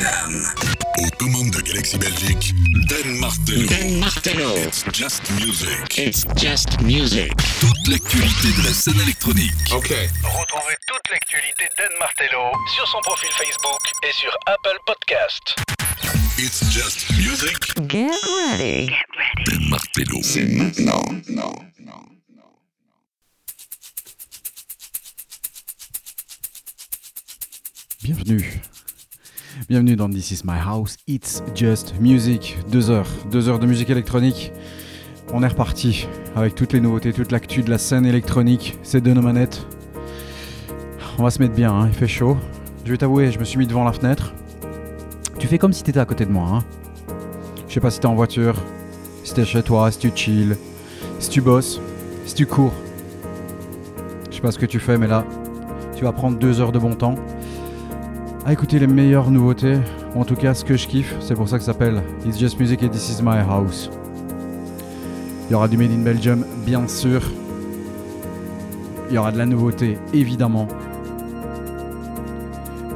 Dan. Aux commandes de Galaxy Belgique, Dan Martello. Dan Martello. It's just music. It's just music. Toute l'actualité de la scène électronique. Ok. Retrouvez toute l'actualité d'Anne Martello sur son profil Facebook et sur Apple Podcast. It's just music. Get ready. Dan Martello. C'est maintenant. Bienvenue. Bienvenue dans This Is My House, It's Just Music. Deux heures, deux heures de musique électronique. On est reparti avec toutes les nouveautés, toute l'actu de la scène électronique. C'est de nos manettes. On va se mettre bien, hein, il fait chaud. Je vais t'avouer, je me suis mis devant la fenêtre. Tu fais comme si t'étais à côté de moi. Hein. Je sais pas si t'es en voiture, si t'es chez toi, si tu chill, si tu bosses, si tu cours. Je sais pas ce que tu fais, mais là, tu vas prendre deux heures de bon temps à écouter les meilleures nouveautés, ou en tout cas ce que je kiffe, c'est pour ça que ça s'appelle It's Just Music et This Is My House. Il y aura du Made in Belgium, bien sûr. Il y aura de la nouveauté, évidemment.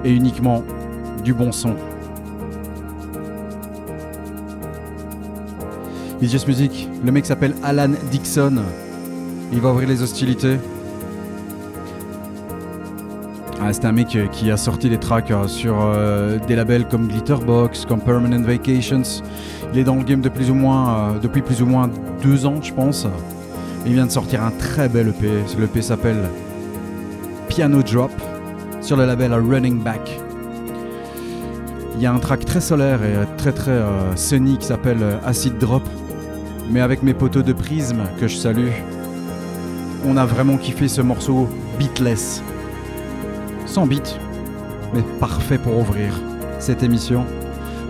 Et uniquement du bon son. It's Just Music, le mec s'appelle Alan Dixon. Il va ouvrir les hostilités. Ah, c'est un mec euh, qui a sorti des tracks euh, sur euh, des labels comme Glitterbox, comme Permanent Vacations. Il est dans le game depuis plus ou moins deux ans, je pense. Il vient de sortir un très bel EP. L'EP s'appelle Piano Drop sur le label Running Back. Il y a un track très solaire et très très sunny qui s'appelle Acid Drop. Mais avec mes poteaux de prisme que je salue, on a vraiment kiffé ce morceau beatless. Sans beat, mais parfait pour ouvrir cette émission.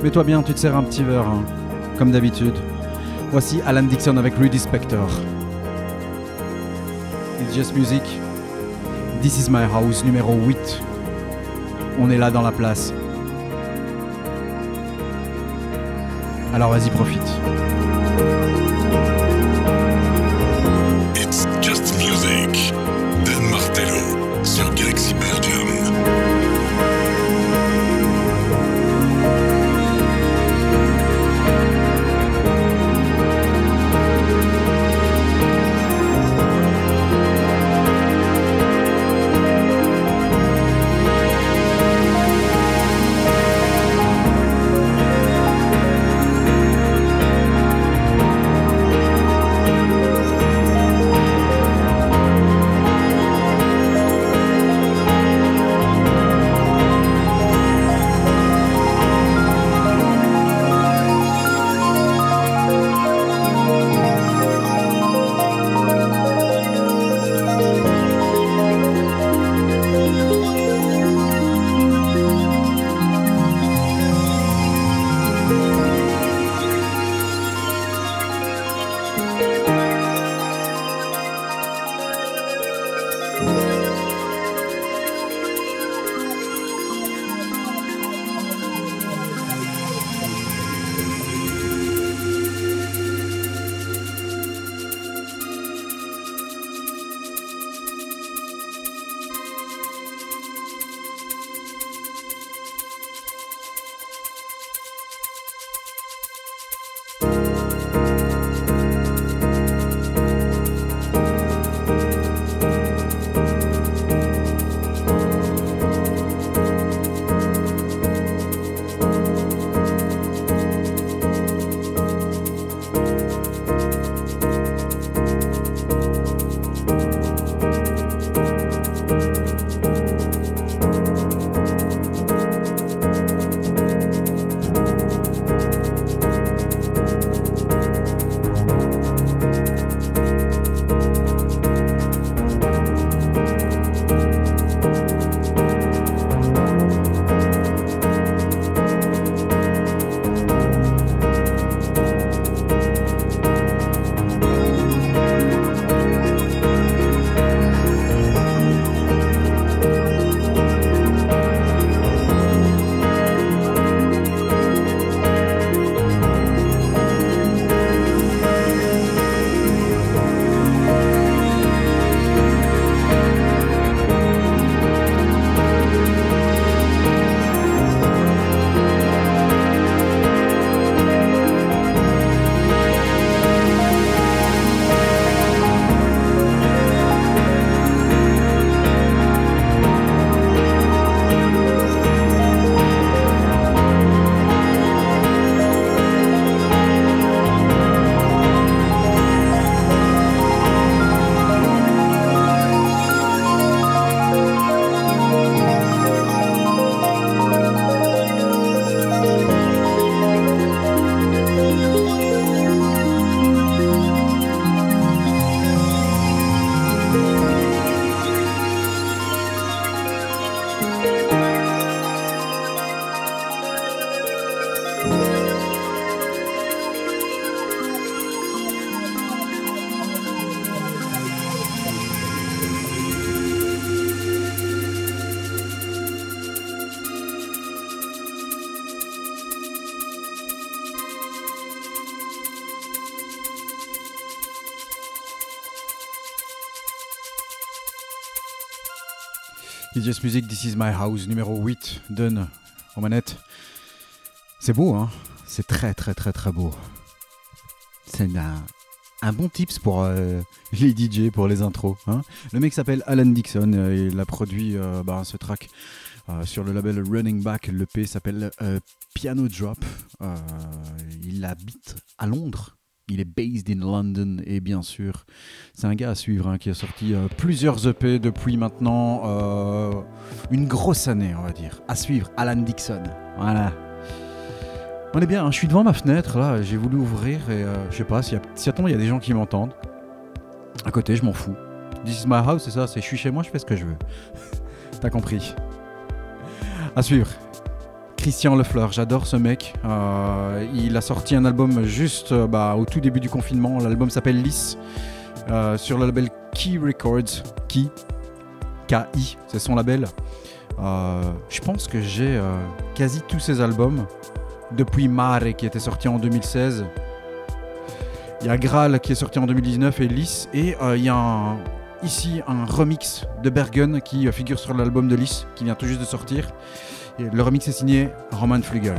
Mets-toi bien, tu te sers un petit verre, hein, comme d'habitude. Voici Alan Dixon avec Rudy Spector. It's Just Music. This is my house numéro 8. On est là dans la place. Alors vas-y, profite. Music, This Is My House, numéro 8, Done aux manettes. C'est beau, hein C'est très, très, très, très beau. C'est un, bon tips pour euh, les DJ, pour les intros. Hein le mec s'appelle Alan Dixon, euh, il a produit euh, bah, ce track sur le label Running Back. Le P s'appelle Piano Drop. il habite à Londres. Il est based in London et bien sûr, c'est un gars à suivre hein, qui a sorti euh, plusieurs EP depuis maintenant euh, une grosse année, on va dire. À suivre, Alan Dixon. Voilà. On est bien, hein, je suis devant ma fenêtre là, j'ai voulu ouvrir et euh, je sais pas, si, attends, il y a des gens qui m'entendent. À côté, je m'en fous. This is my house, c'est ça, c'est je suis chez moi, je fais ce que je veux. T'as compris. À suivre. Christian Lefleur, j'adore ce mec. Euh, il a sorti un album juste euh, bah, au tout début du confinement. L'album s'appelle Lys euh, sur le label Key Records. Key, K-I, c'est son label. je pense que j'ai quasi tous ses albums depuis Mare qui était sorti en 2016. Il y a Graal qui est sorti en 2019 et Lys. Et il y a ici un remix de Bergen qui figure sur l'album de Lys qui vient tout juste de sortir le remix est signé Roman Flügel.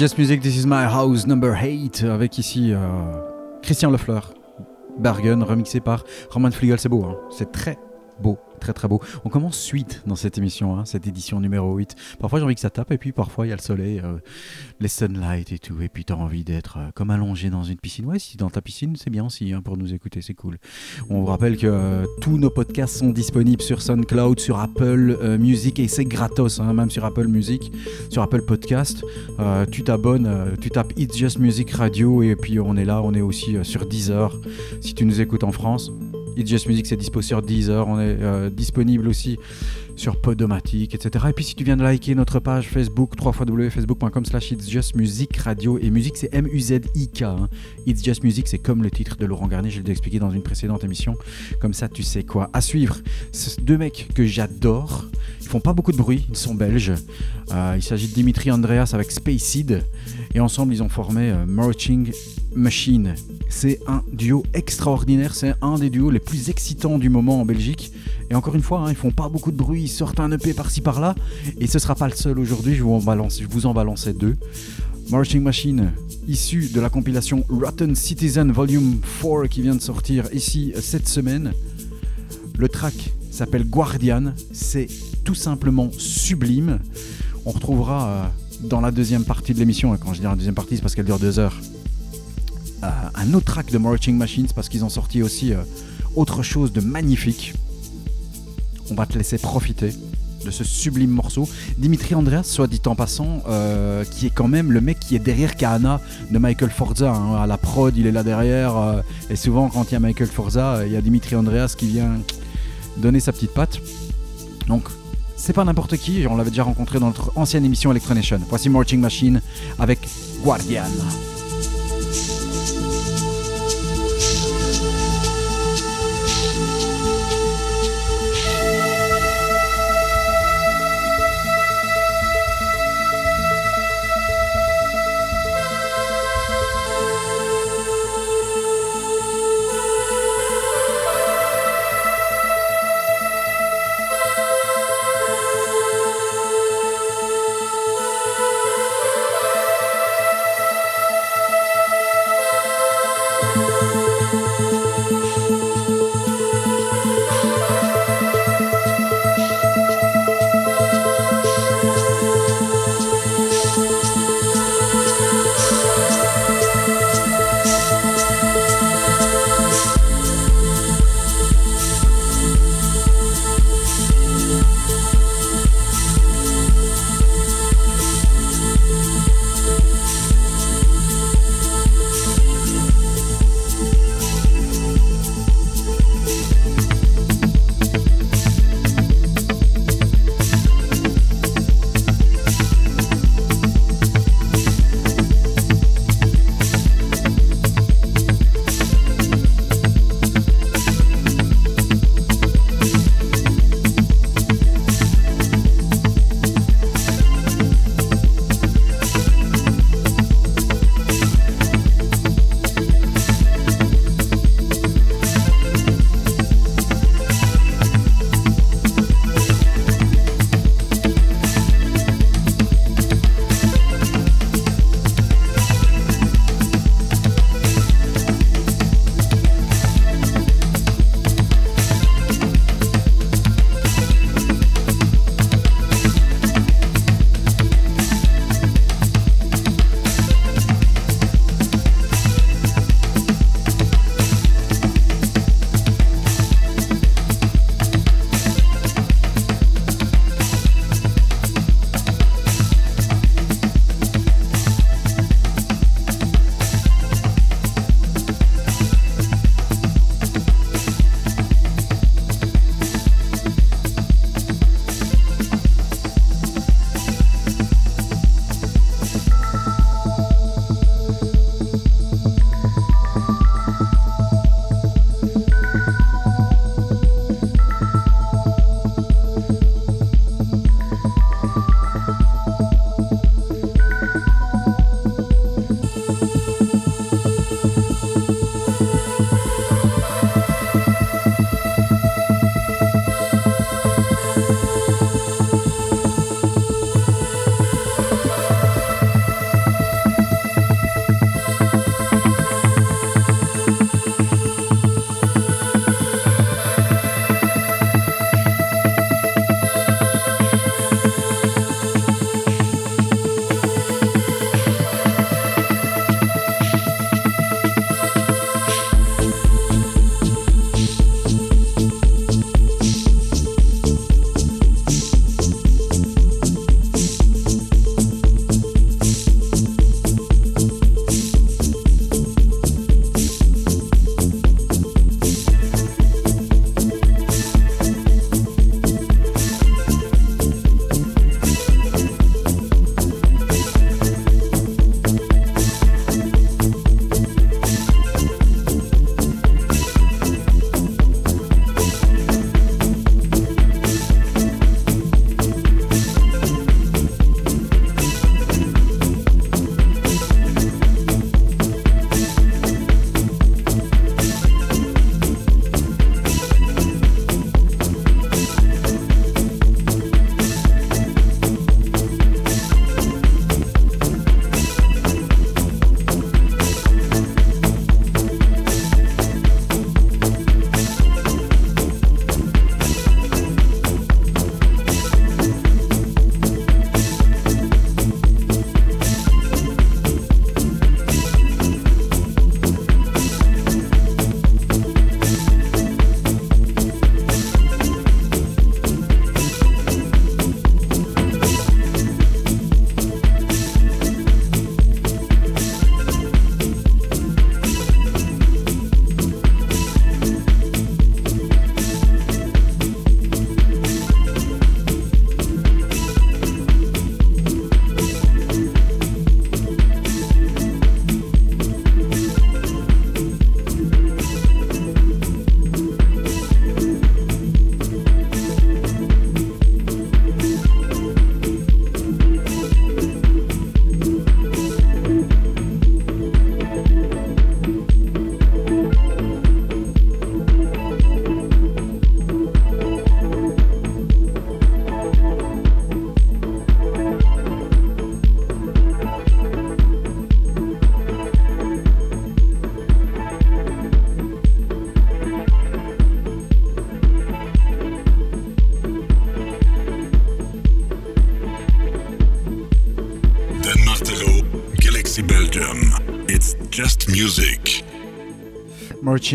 Just Music, This Is My House Number 8 avec ici euh, Christian Lefleur, Bergen, remixé par Roman Fliegel. C'est beau, hein c'est très beau très très beau. On commence suite dans cette émission, hein, cette édition numéro 8. Parfois j'ai envie que ça tape et puis parfois il y a le soleil, euh, les sunlight et tout. Et puis tu as envie d'être euh, comme allongé dans une piscine. Ouais, si dans ta piscine, c'est bien aussi hein, pour nous écouter, c'est cool. On vous rappelle que euh, tous nos podcasts sont disponibles sur SoundCloud, sur Apple Music et c'est gratos, hein, même sur Apple Music, sur Apple Podcast. tu t'abonnes, tu tapes It's Just Music Radio et puis on est là, on est aussi sur Deezer si tu nous écoutes en France. It's Just Music, c'est dispo sur Deezer. On est euh, disponible aussi sur Podomatic, etc. Et puis si tu viens de liker notre page Facebook, www.facebook.com slash It's Just Music Radio. Et musique, c'est M-U-Z-I-K. Hein. It's Just Music, c'est comme le titre de Laurent Garnier. Je l'ai expliqué dans une précédente émission. Comme ça, tu sais quoi. À suivre, deux mecs que j'adore. Ils font pas beaucoup de bruit. Ils sont belges. Euh, il s'agit de Dimitri Andreas avec Spaced. Et ensemble, ils ont formé euh, Marching Machine. C'est un duo extraordinaire, c'est un des duos les plus excitants du moment en Belgique. Et encore une fois, hein, ils font pas beaucoup de bruit, ils sortent un EP par-ci par-là. Et ce sera pas le seul aujourd'hui, je, vous en balance, je vous en balançais deux. Marching Machine, issu de la compilation Rotten Citizen Volume 4 qui vient de sortir ici cette semaine. Le track s'appelle Guardian, c'est tout simplement sublime. On retrouvera euh, dans la deuxième partie de l'émission, et quand je dis la deuxième partie, c'est parce qu'elle dure deux heures, euh, un autre track de Marching Machines parce qu'ils ont sorti aussi euh, autre chose de magnifique. On va te laisser profiter de ce sublime morceau. Dimitri Andreas, soit dit en passant, euh, qui est quand même le mec qui est derrière Kahana de Michael Forza. Hein. À la prod, il est là derrière. et souvent, quand il y a Michael Forza, il y a Dimitri Andreas qui vient donner sa petite patte. Donc, c'est pas n'importe qui, on l'avait déjà rencontré dans notre ancienne émission Electronation. Voici Marching Machine avec Guardian.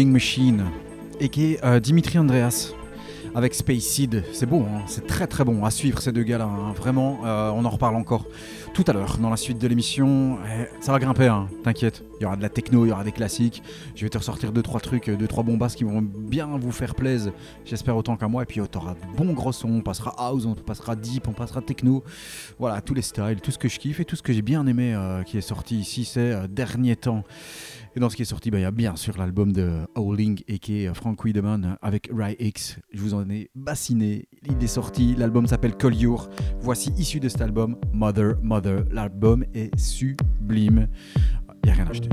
Machine, et qui est euh, Dimitri Andreas avec Space Seed. C'est beau, hein, c'est très très bon à suivre ces deux gars-là. hein. Vraiment, euh, on en reparle encore tout à l'heure dans la suite de l'émission. Eh, ça va grimper, hein, t'inquiète. Il y aura de la techno, il y aura des classiques. Je vais te ressortir deux trois trucs, deux trois bombasses qui vont bien vous faire plaisir. J'espère autant qu'à moi. Et puis oh, t'auras de bons gros sons. On passera house, on passera deep, on passera techno. Voilà, tous les styles, tout ce que je kiffe et tout ce que j'ai bien aimé euh, qui est sorti ici, c'est euh, dernier temps. Et dans ce qui est sorti, bah, il y a bien sûr l'album de Howling et qui est Frank Wiedemann avec Ry X. Je vous en ai bassiné. Il est sorti. L'album s'appelle Call Your. Voici issu de cet album Mother Mother. L'album est sublime. Il n'y a rien à acheter.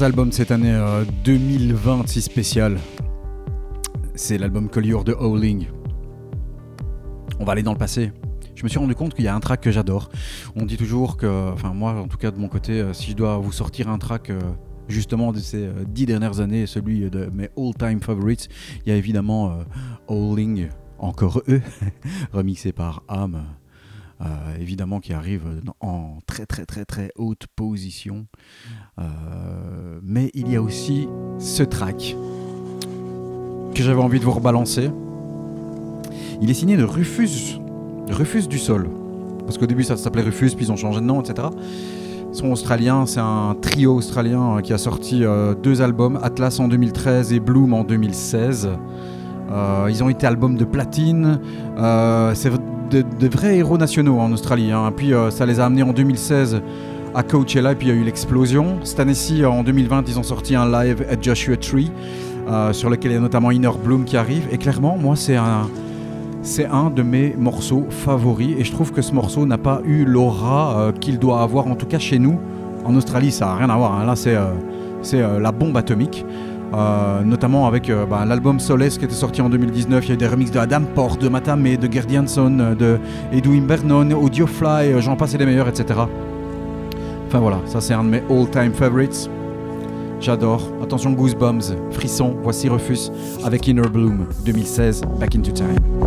Meilleurs albums cette année euh, 2020 si spécial, c'est l'album Collier de Howling. On va aller dans le passé. Je me suis rendu compte qu'il y a un track que j'adore. On dit toujours que, enfin moi en tout cas de mon côté, euh, si je dois vous sortir un track euh, justement de ces euh, dix dernières années, celui de mes all-time favorites, il y a évidemment euh, Howling, encore eux, remixé par Am. Euh, évidemment qui arrive en très très très très haute position. Euh, mais il y a aussi ce track que j'avais envie de vous rebalancer. Il est signé de Rufus, Rufus du Sol. Parce qu'au début ça s'appelait Rufus, puis ils ont changé de nom, etc. Ils sont australiens, c'est un trio australien euh, qui a sorti deux albums, Atlas en 2013 et Bloom en 2016. Euh, ils ont été albums de platine. Euh, c'est de, vrais héros nationaux en Australie. hein. Puis euh, ça les a amenés en 2016 à Coachella, et puis il y a eu l'explosion. Cette année-ci, en 2020, ils ont sorti un live at Joshua Tree, euh, sur lequel il y a notamment Inner Bloom qui arrive. Et clairement, moi, c'est un, c'est un de mes morceaux favoris. Et je trouve que ce morceau n'a pas eu l'aura euh, qu'il doit avoir, en tout cas chez nous. En Australie, ça n'a rien à voir. hein. Là, c'est euh, c'est, euh, la bombe atomique. Euh, notamment avec euh, bah, l'album Solace qui était sorti en 2019. Il y a eu des remixes de Adam Port, de Matame, de Gerd Jansson, euh, de Edwin Bernon, Audiofly, j'en passe les meilleurs, etc. Enfin voilà, ça c'est un de mes all-time favorites. J'adore. Attention, Goosebumps, frisson. Voici Rufus avec Inner Bloom 2016, Back into Time.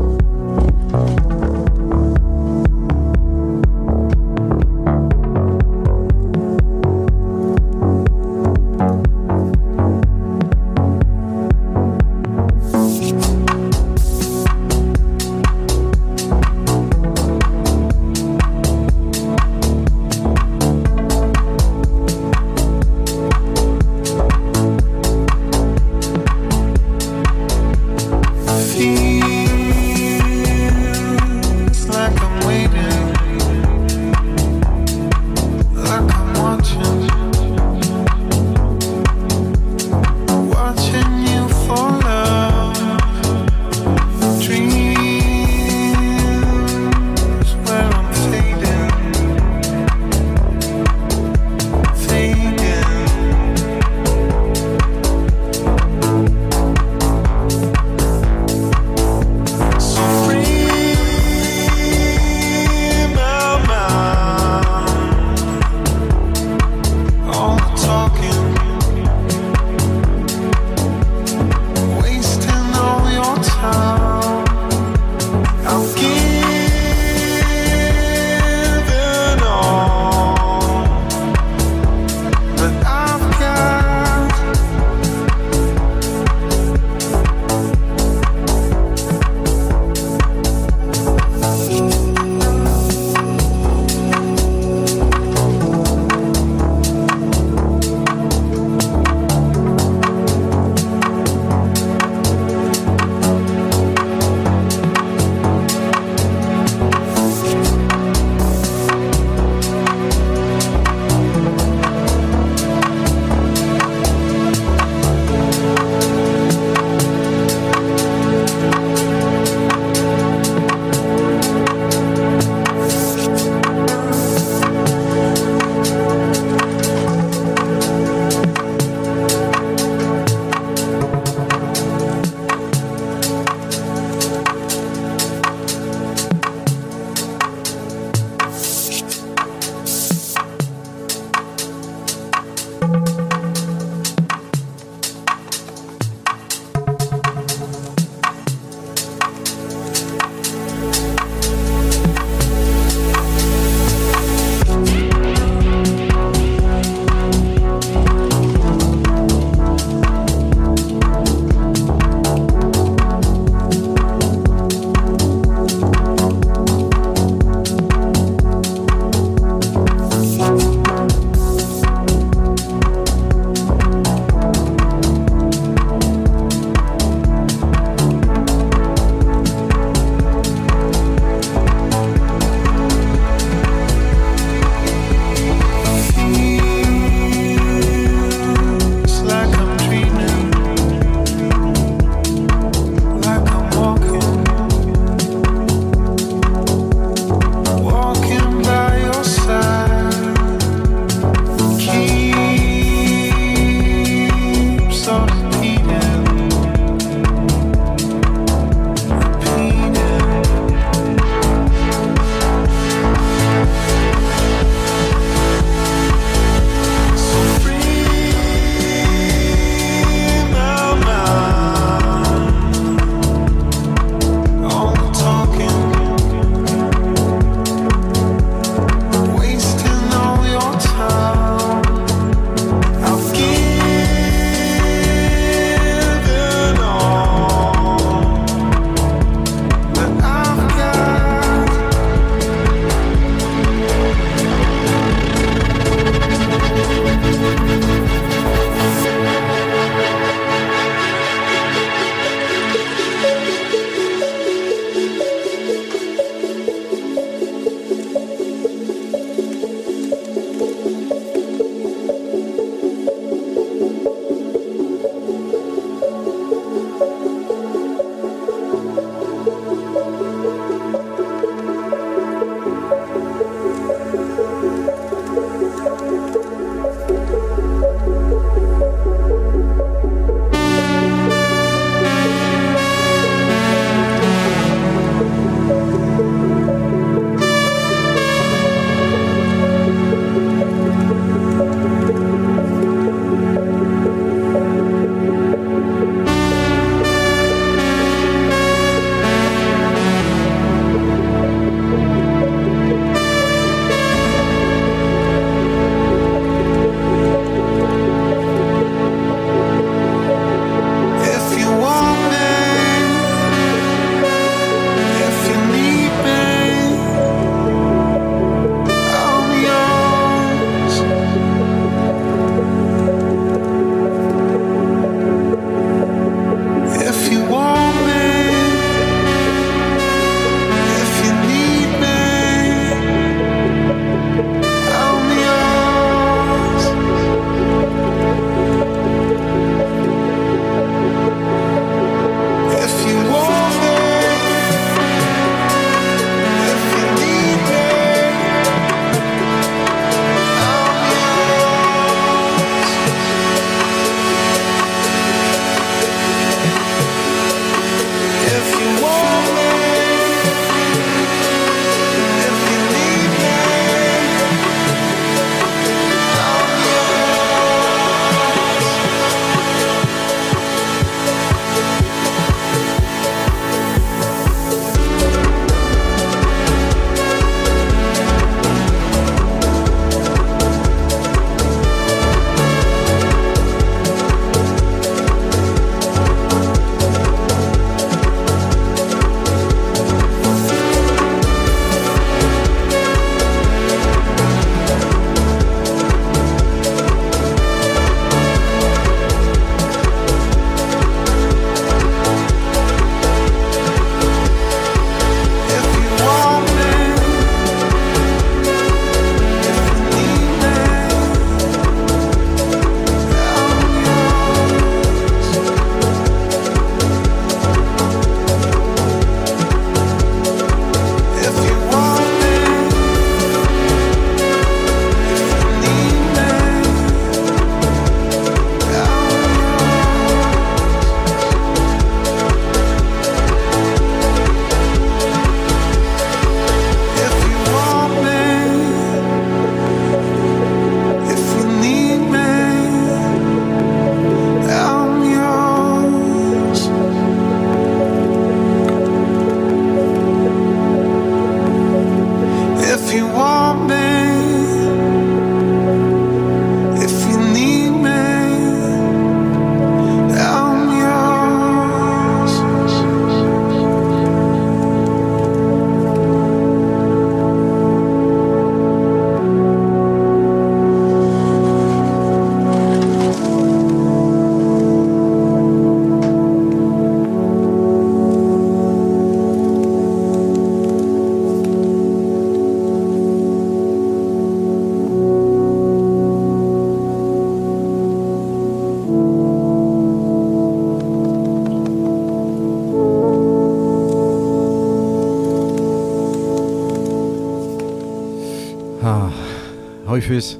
Rufus,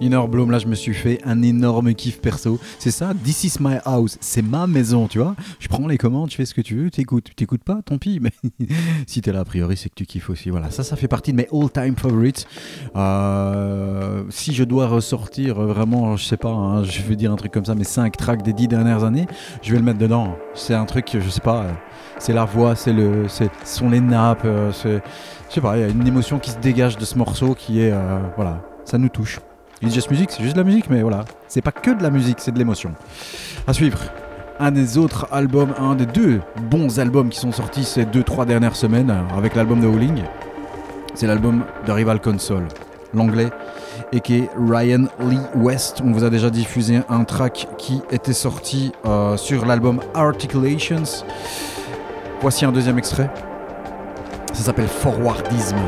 Inner Bloom, là je me suis fait un énorme kiff perso. C'est ça, This is my house, c'est ma maison, tu vois. Je prends les commandes, tu fais ce que tu veux, t'écoutes. T'écoutes pas, tant pis, mais si t'es là a priori, c'est que tu kiffes aussi. Voilà, ça, ça fait partie de mes all-time favorites. Euh, si je dois ressortir euh, vraiment, je sais pas, hein, je vais dire un truc comme ça, mes 5 tracks des 10 dernières années, je vais le mettre dedans. C'est un truc, je sais pas, euh, c'est la voix, c'est le, c'est, ce sont les nappes, c'est, je sais pas, il y a une émotion qui se dégage de ce morceau qui est, voilà, ça nous touche. It's Just Music, c'est juste de la musique, mais voilà, c'est pas que de la musique, c'est de l'émotion. À suivre, un des autres albums, un des deux bons albums qui sont sortis ces 2-3 dernières semaines euh, avec l'album de Howling, c'est l'album de Rival Console, l'anglais, et qui est Ryan Lee West. On vous a déjà diffusé un track qui était sorti euh, sur l'album Articulations. Voici un deuxième extrait. Ça s'appelle Forwardisme.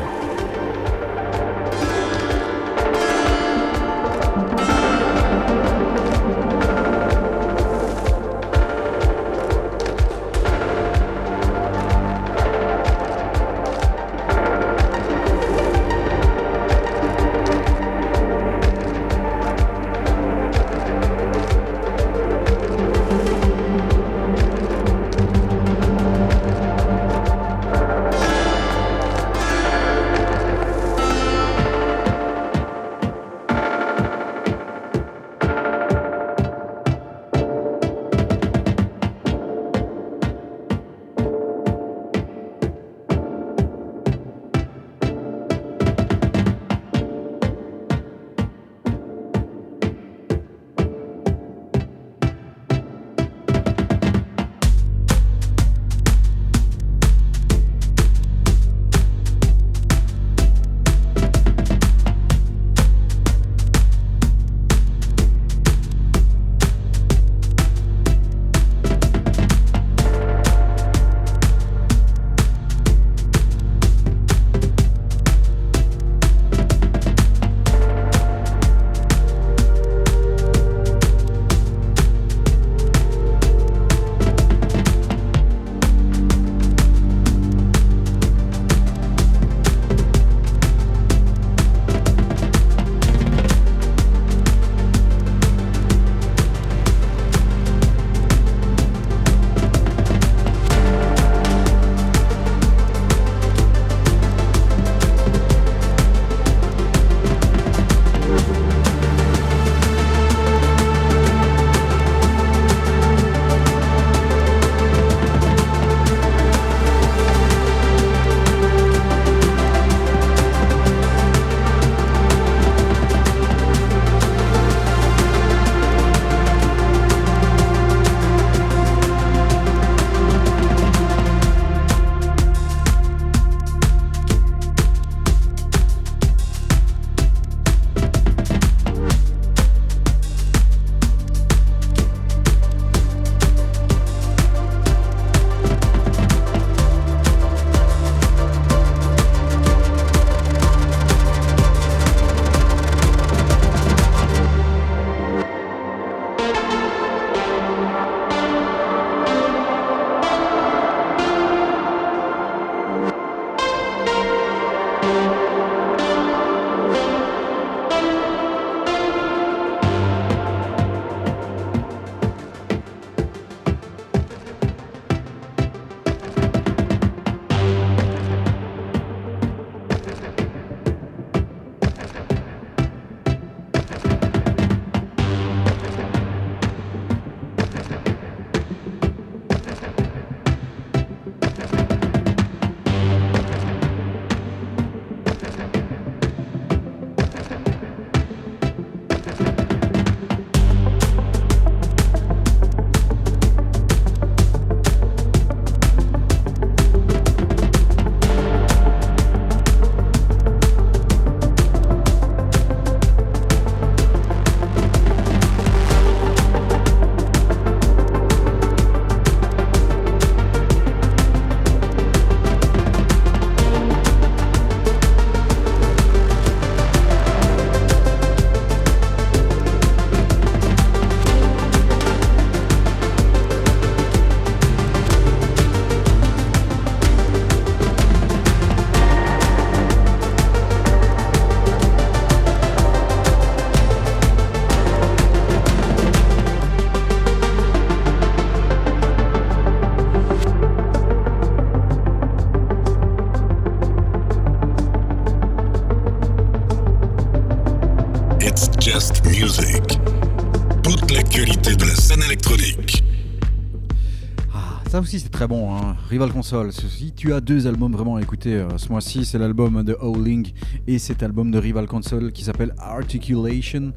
Rival Console. Si tu as deux albums vraiment à écouter euh, ce mois-ci, c'est l'album de Howling et cet album de Rival Console qui s'appelle Articulation.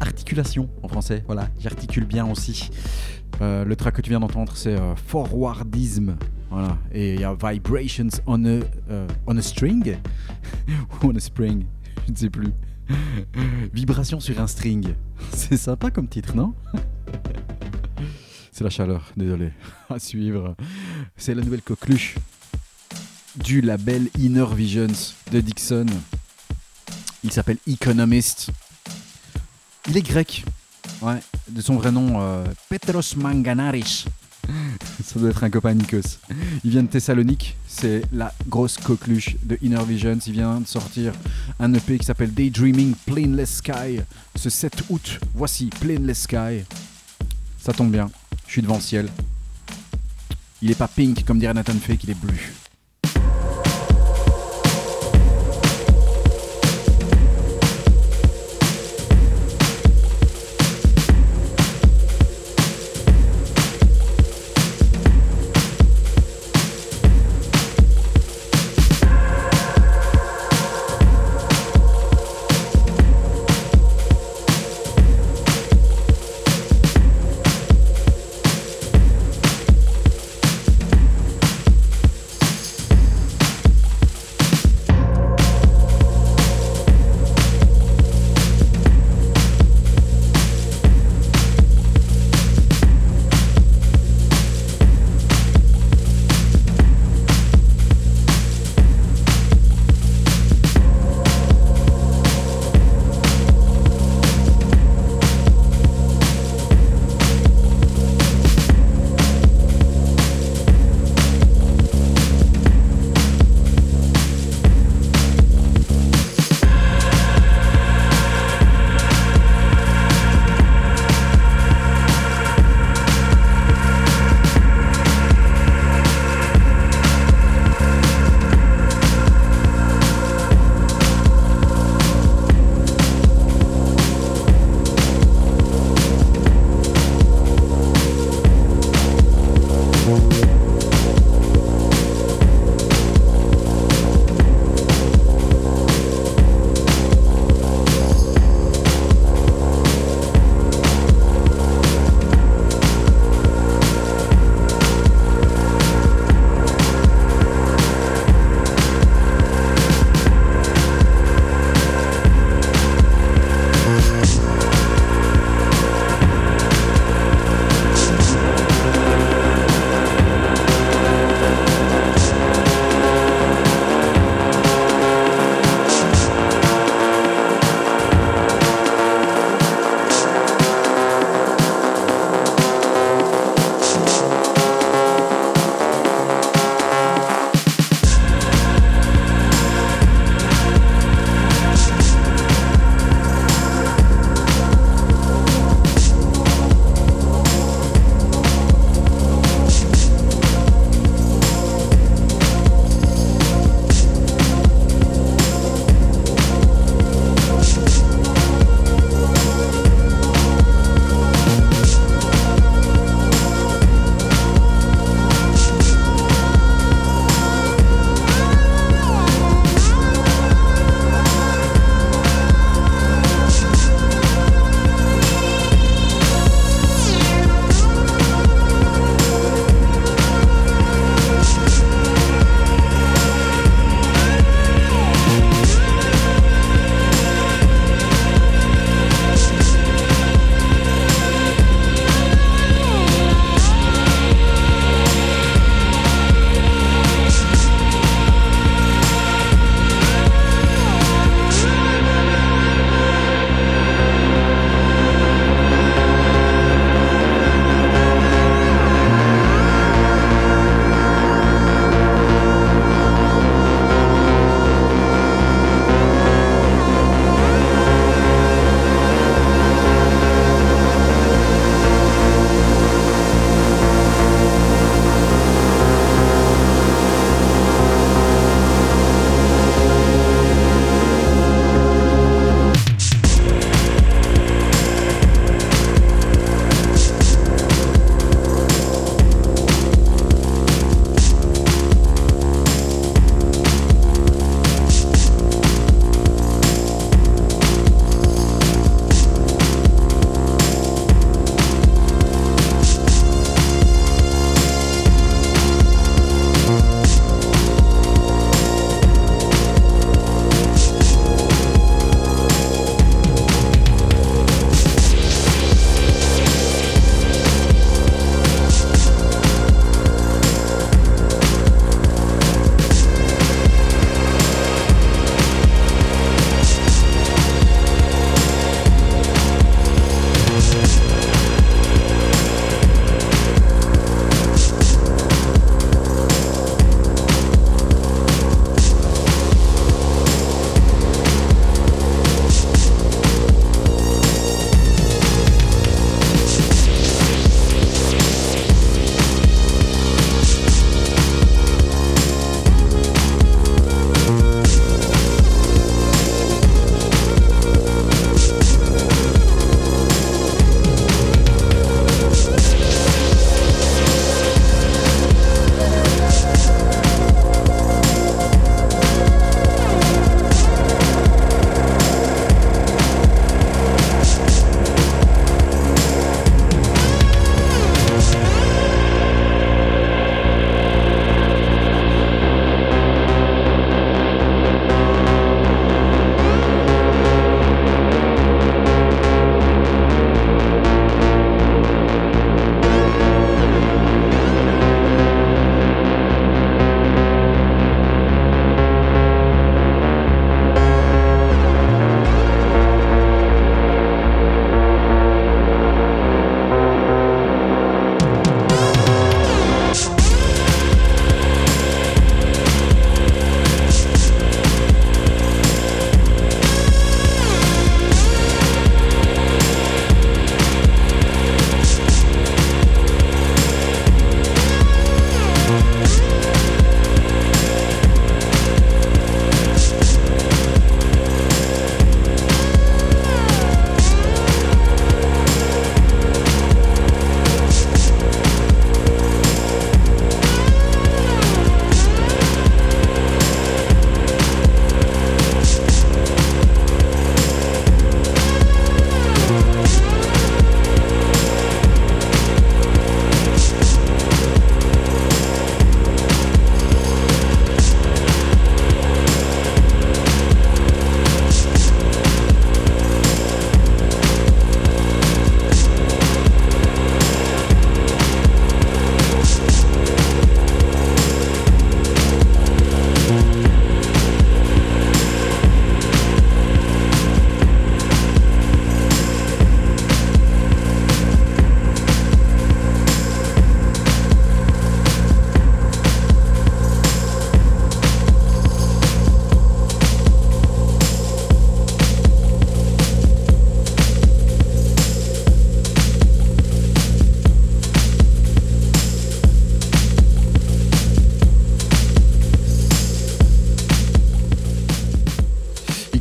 Articulation en français, voilà, j'articule bien aussi. Euh, le track que tu viens d'entendre c'est euh, Forwardism. Voilà, et il y a Vibrations on a, euh, on a String? Ou on a Spring, je ne sais plus. Vibration sur un string. C'est sympa comme titre, non? C'est la chaleur, désolé. À suivre. C'est la nouvelle coqueluche du label Inner Visions de Dixon. Il s'appelle Economist. Il est grec. Ouais, de son vrai nom, euh, Petros Manganaris. Ça doit être un copain Nikos. Il vient de Thessalonique, c'est la grosse coqueluche de Inner Visions. Il vient de sortir un EP qui s'appelle Daydreaming Plainless Sky ce 7 août. Voici Plainless Sky. Ça tombe bien, je suis devant le ciel. Il est pas pink comme dirait Nathan Fake, il est bleu.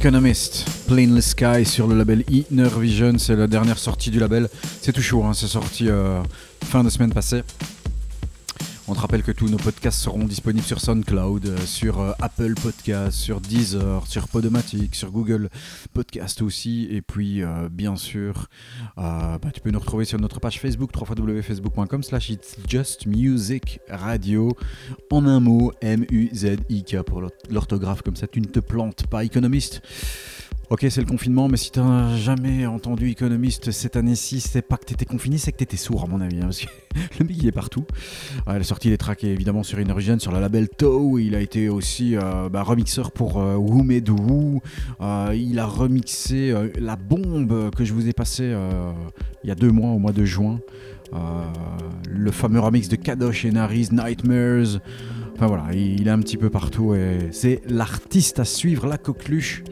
Economist, Plainless Sky sur le label Inner Vision, c'est la dernière sortie du label. C'est tout chaud, hein, c'est sorti euh, fin de semaine passée. On te rappelle que tous nos podcasts seront disponibles sur SoundCloud, euh, sur euh, Apple Podcasts, sur Deezer, sur Podomatic, sur Google Podcast aussi. Et puis, bien sûr, bah, tu peux nous retrouver sur notre page Facebook, www.facebook.com slash It's Just Music Radio. En un mot, M-U-Z-I-K pour l'or- l'orthographe, comme ça tu ne te plantes pas, économiste. Ok, c'est le confinement, mais si tu n'as jamais entendu économiste cette année-ci, c'est pas que tu étais confiné, c'est que tu étais sourd, à mon avis. hein, parce que le mec, il est partout. Ouais, il a sorti les tracks évidemment sur Innervision, sur le label Toe. Il a été aussi euh, bah, remixeur pour euh, Who Made Who. Euh, il a remixé euh, la bombe que je vous ai passée euh, il y a deux mois, au mois de juin. Le fameux remix de Kadosh et Nariz, Nightmares. Enfin voilà, il, il est un petit peu partout et c'est l'artiste à suivre, la coqueluche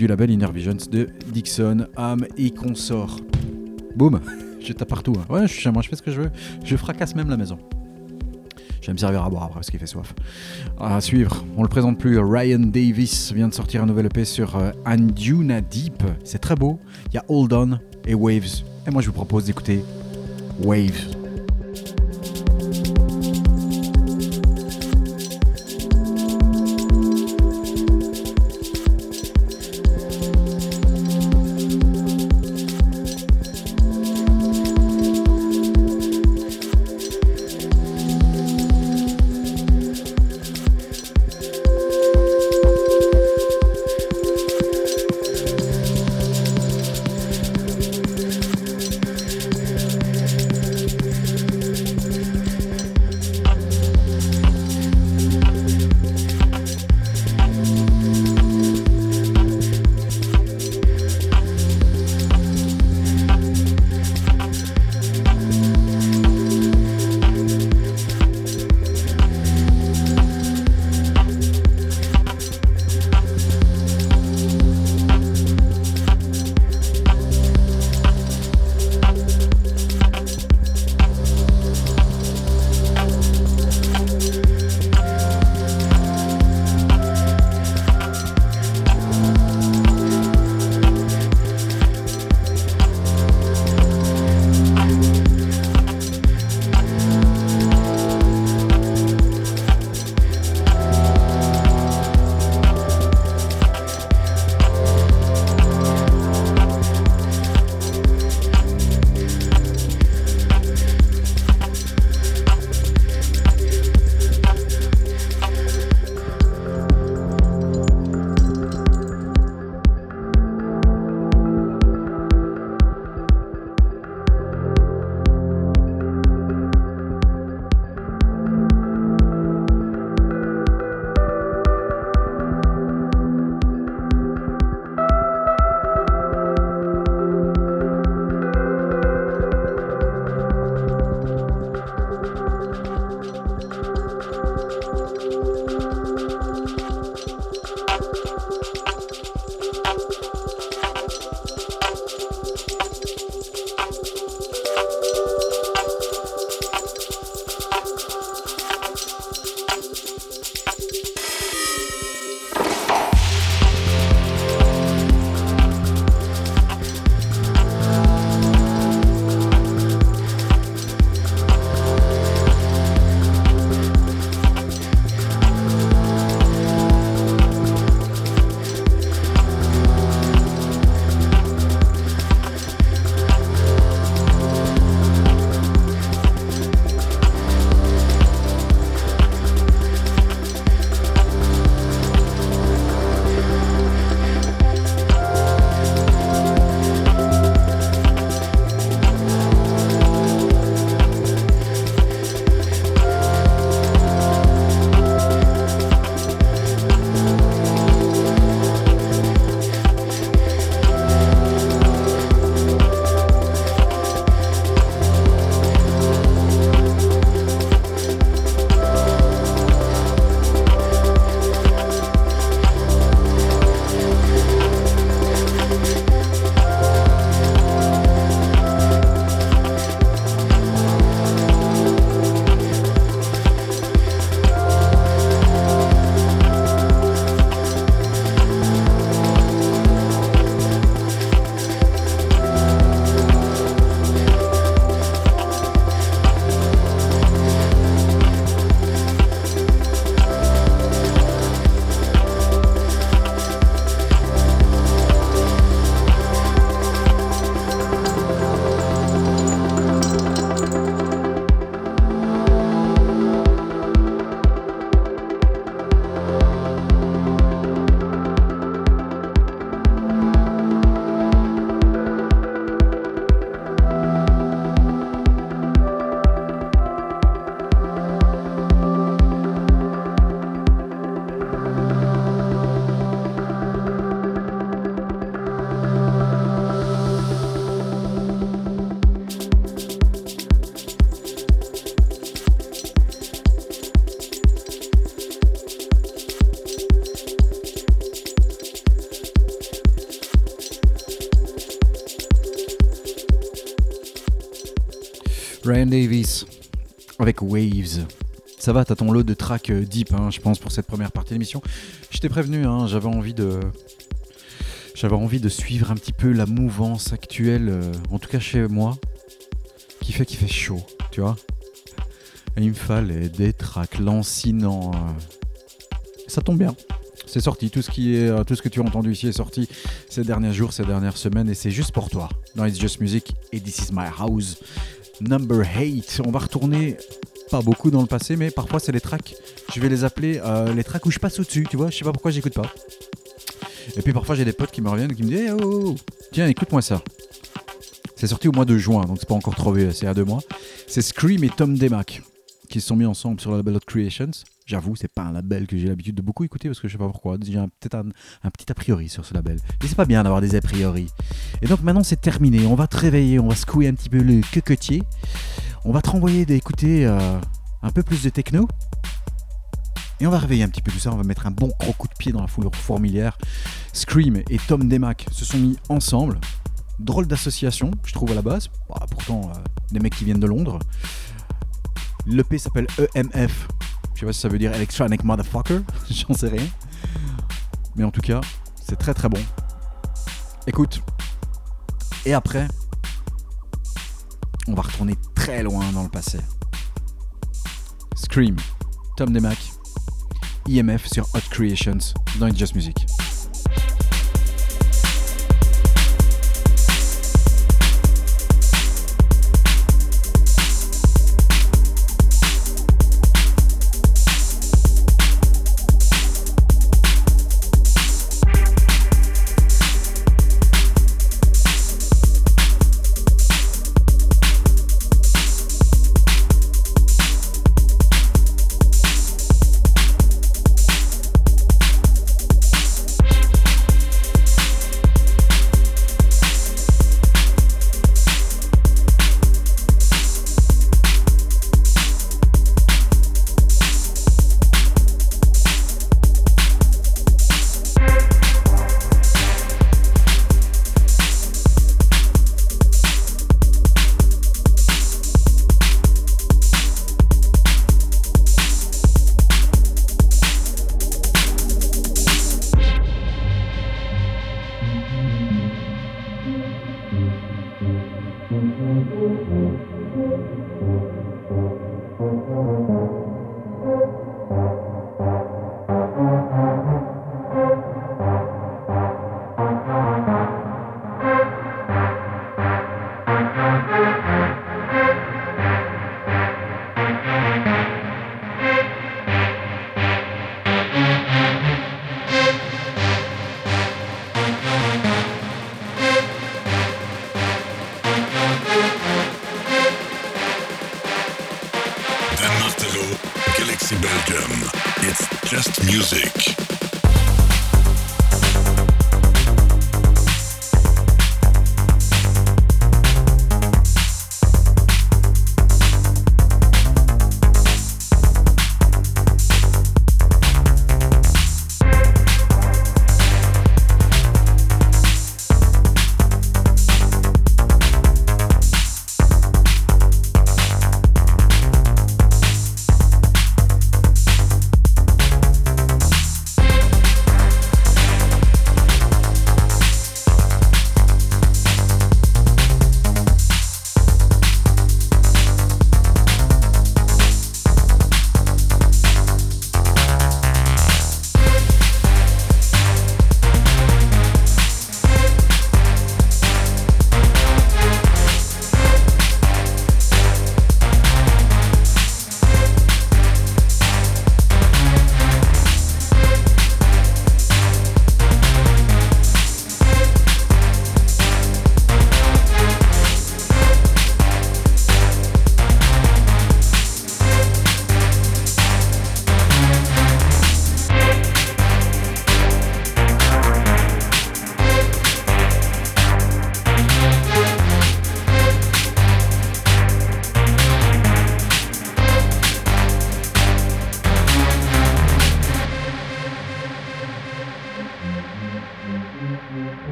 du label Inner Visions de Dixon, Ham et consorts. Boum, je tape partout. hein. Ouais, je moi, je fais ce que je veux. Je fracasse même la maison. Je vais me servir à boire après parce qu'il fait soif. À suivre, on le présente plus. Ryan Davis vient de sortir un nouvel EP sur euh, Anduna Deep. C'est très beau. Il y a Hold On et Waves. Et moi, je vous propose d'écouter Waves. Brian Davis avec Waves. Ça va, t'as ton lot de tracks euh, deep, hein, je pense, pour cette première partie de l'émission. Je t'ai prévenu, hein, j'avais envie de. J'avais envie de suivre un petit peu la mouvance actuelle, euh, en tout cas chez moi, qui fait qu'il fait chaud, tu vois. Il me fallait des tracks lancinants. euh. Ça tombe bien. C'est sorti, tout ce, qui est, tout ce que tu as entendu ici est sorti ces derniers jours, ces dernières semaines, et c'est juste pour toi. Dans It's Just Music et This Is My House, number 8. On va retourner pas beaucoup dans le passé, mais parfois c'est les tracks, je vais les appeler euh, les tracks où je passe au-dessus, tu vois, je sais pas pourquoi j'écoute pas. Et puis parfois j'ai des potes qui me reviennent et qui me disent Eh, oh, oh, oh, tiens, écoute-moi ça. C'est sorti au mois de juin, donc c'est pas encore trop vieux, c'est à deux mois. C'est Scream et Tom Demac qui se sont mis ensemble sur le label Hot Creations. J'avoue, c'est pas un label que j'ai l'habitude de beaucoup écouter parce que je sais pas pourquoi. J'ai peut-être un, un petit a priori sur ce label. Et c'est pas bien d'avoir des a priori. Et donc maintenant c'est terminé. On va te réveiller, on va secouer un petit peu le cocotier. On va te renvoyer d'écouter euh, un peu plus de techno. Et on va réveiller un petit peu tout ça. On va mettre un bon gros coup de pied dans la foulure fourmilière. Scream et Tom Demac se sont mis ensemble. Drôle d'association, je trouve à la base. Bah, pourtant, euh, des mecs qui viennent de Londres. L'EP s'appelle EMF. Je sais pas si ça veut dire Electronic Motherfucker, j'en sais rien. Mais en tout cas, c'est très très bon. Écoute. Et après, on va retourner très loin dans le passé. Scream, Tom Demac, IMF sur Hot Creations dans It's Music.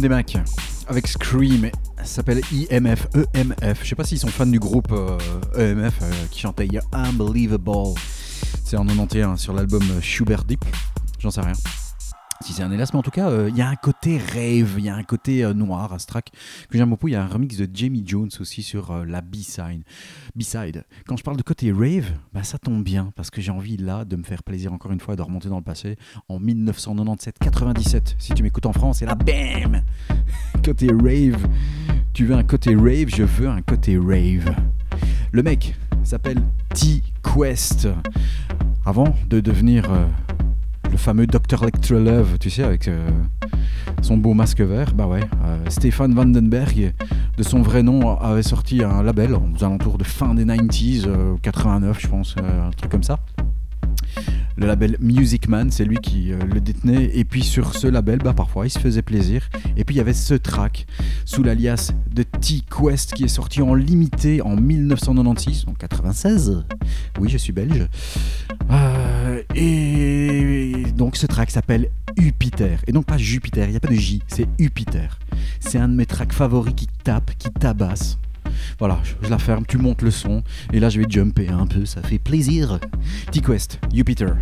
Des Macs avec Scream. S'appelle IMF, EMF. Je sais pas s'ils sont fans du groupe euh, EMF euh, qui chantait You're Unbelievable. C'est en 91 sur l'album Schubert Deep. J'en sais rien. Si c'est un hélas, mais en tout cas, euh, il y a un côté rave, il y a un côté euh, noir à ce track que j'aime beaucoup. Il y a un remix de Jamie Jones aussi sur euh, la B-side. B-side. Quand je parle de côté rave, bah, ça tombe bien parce que j'ai envie là de me faire plaisir encore une fois de remonter dans le passé en 1997-97. Si tu m'écoutes en France, et là, bam Côté rave. Tu veux un côté rave Je veux un côté rave. Le mec s'appelle T-Quest. Avant de devenir le fameux Dr. Electrolove, tu sais, avec euh, son beau masque vert, bah ouais, euh, Stéphane Vandenberg, de son vrai nom, avait sorti un label aux alentours de fin des 90s, euh, 89 je pense, euh, un truc comme ça. Le label Music Man, c'est lui qui euh, le détenait. Et puis sur ce label, bah, parfois il se faisait plaisir. Et puis il y avait ce track sous l'alias de T-Quest qui est sorti en limité en 1996, en 96. Oui, je suis belge. Euh, et donc ce track s'appelle Jupiter. Et donc pas Jupiter, il n'y a pas de J, c'est Jupiter. C'est un de mes tracks favoris qui tape, qui tabasse. Voilà, je, la ferme, tu montes le son, et là je vais jumper un peu, ça fait plaisir. T-Quest. Jupiter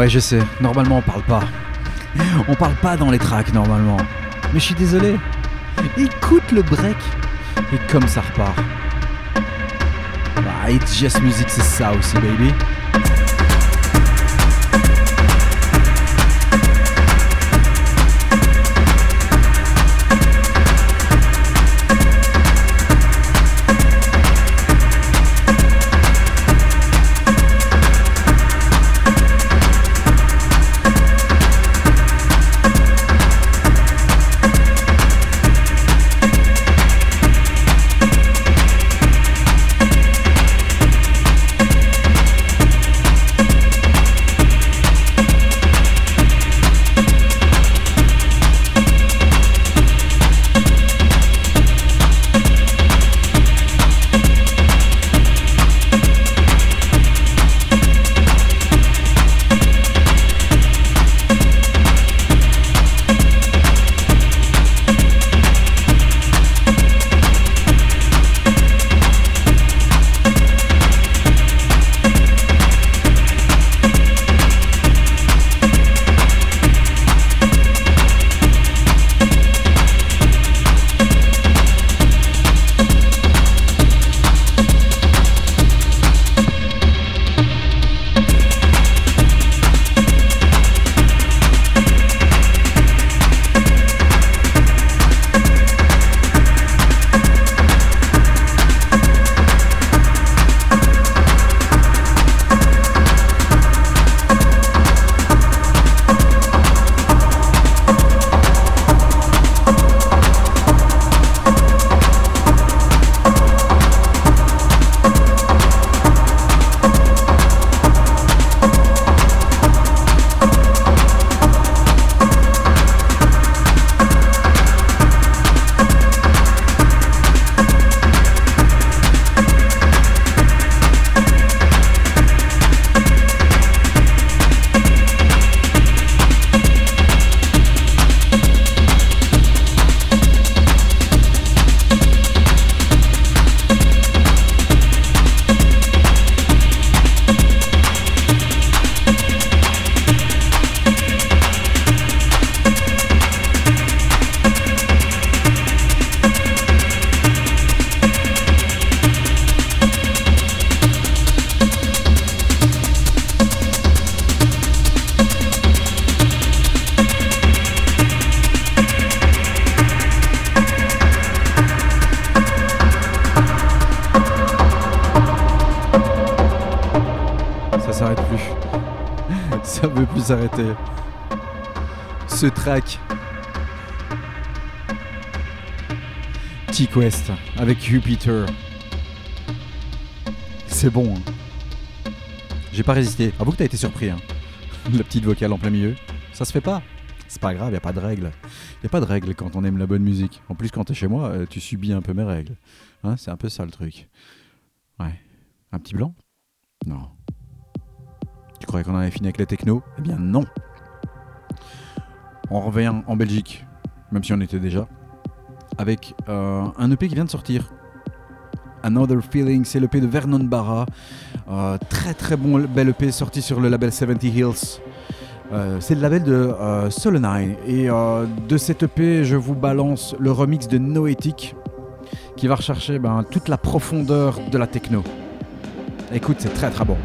ouais, je sais. Normalement, on parle pas. On parle pas dans les tracks normalement. Mais je suis désolé. Écoute le break. Et comme ça repart. Bah, It's Just Music, c'est ça aussi, baby. Track. T-Quest avec Jupiter. C'est bon. hein. J'ai pas résisté. Avoue que t'as été surpris. Hein. La petite vocale en plein milieu. Ça se fait pas. C'est pas grave, y a pas de règles. Y a pas de règles quand on aime la bonne musique. En plus, quand t'es chez moi, euh, tu subis un peu mes règles. Hein, c'est un peu ça le truc. Ouais. Un petit blanc? Non. Tu croyais qu'on avait fini avec la techno Eh bien non. On revient en Belgique, même si on était déjà, avec euh, un EP qui vient de sortir. Another Feeling, c'est l'EP de Vernon Barra. Euh, très très bon bel EP sorti sur le label 70 Hills. Euh, c'est le label de euh. Et de cet EP, je vous balance le remix de Noetic qui va rechercher ben, toute la profondeur de la techno. Écoute, c'est très très bon.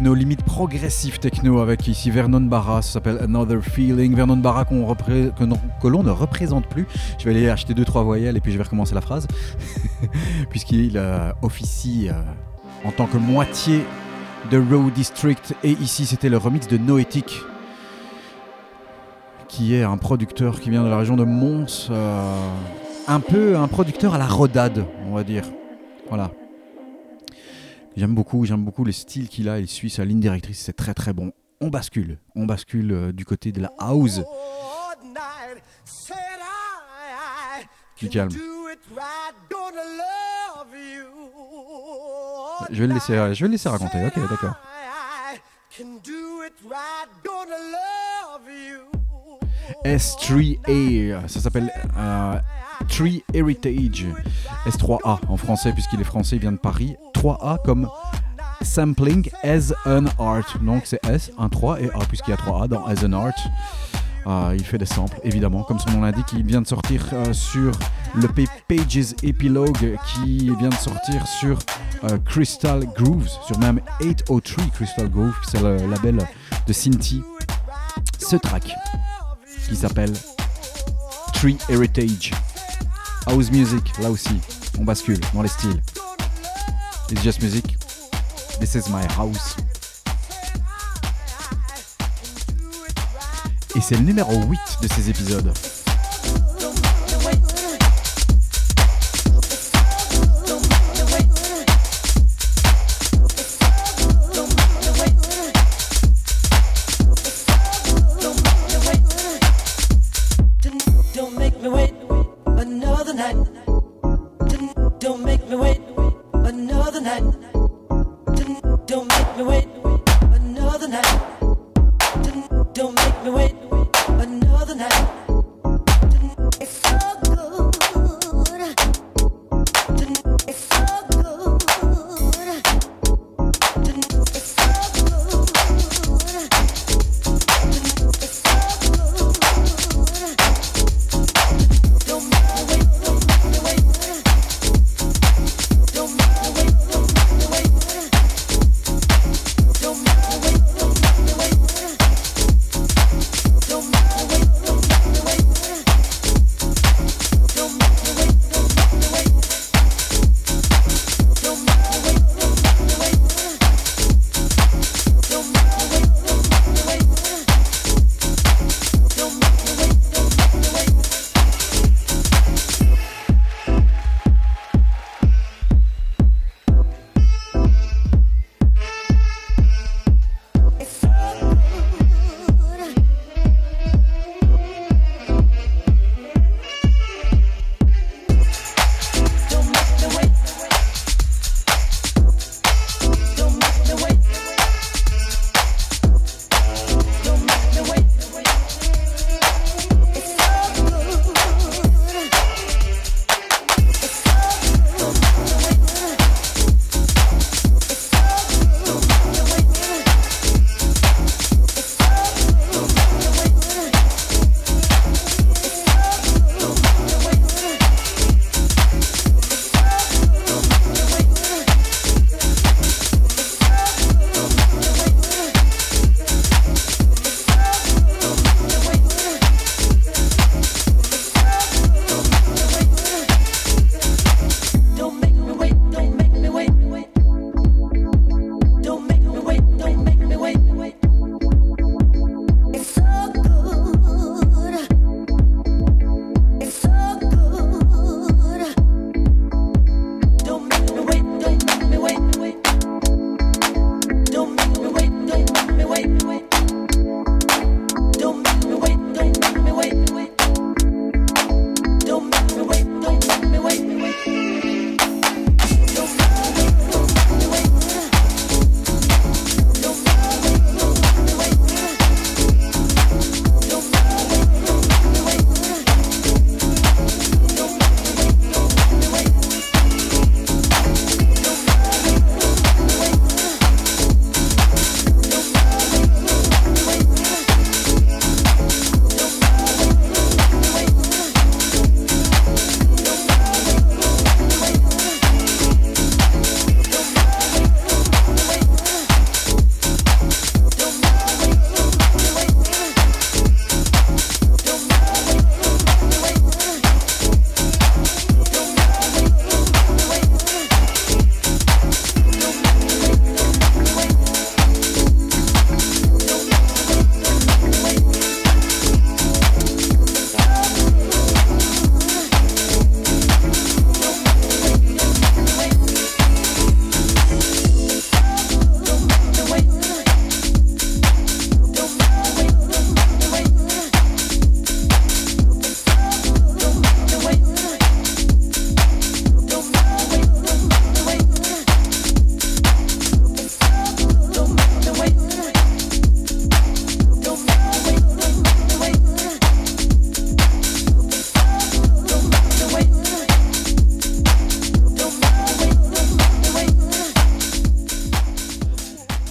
Limite progressive techno avec ici Vernon Barra, ça s'appelle Another Feeling. Vernon Barra que l'on ne représente plus. Je vais aller acheter deux trois voyelles et puis je vais recommencer la phrase. Puisqu'il euh, officie euh, en tant que moitié de Row District. Et ici c'était le remix de Noetic qui est un producteur qui vient de la région de Mons. euh, un peu un producteur à la rodade, on va dire. Voilà. J'aime beaucoup, j'aime beaucoup le style qu'il a. Il suit sa ligne directrice, c'est très très bon. On bascule, on bascule euh, du côté de la house. Du calme. Je vais le laisser, je vais le laisser raconter. Ok, d'accord. S3A, ça s'appelle euh, Tree Heritage. S3A en français, puisqu'il est français, il vient de Paris. 3A comme Sampling as an Art. Donc c'est S, un 3 et A, puisqu'il y a 3A dans As an Art. Ah, il fait des samples, évidemment, comme son nom l'indique. Il vient de sortir euh, sur le Pages Epilogue qui vient de sortir sur euh, Crystal Grooves, sur même 803 Crystal Grooves, c'est le label de Cinti. Ce track qui s'appelle Tree Heritage. House Music, là aussi, on bascule dans les styles. It's just music. This is my house. Et c'est le numéro 8 de ces épisodes.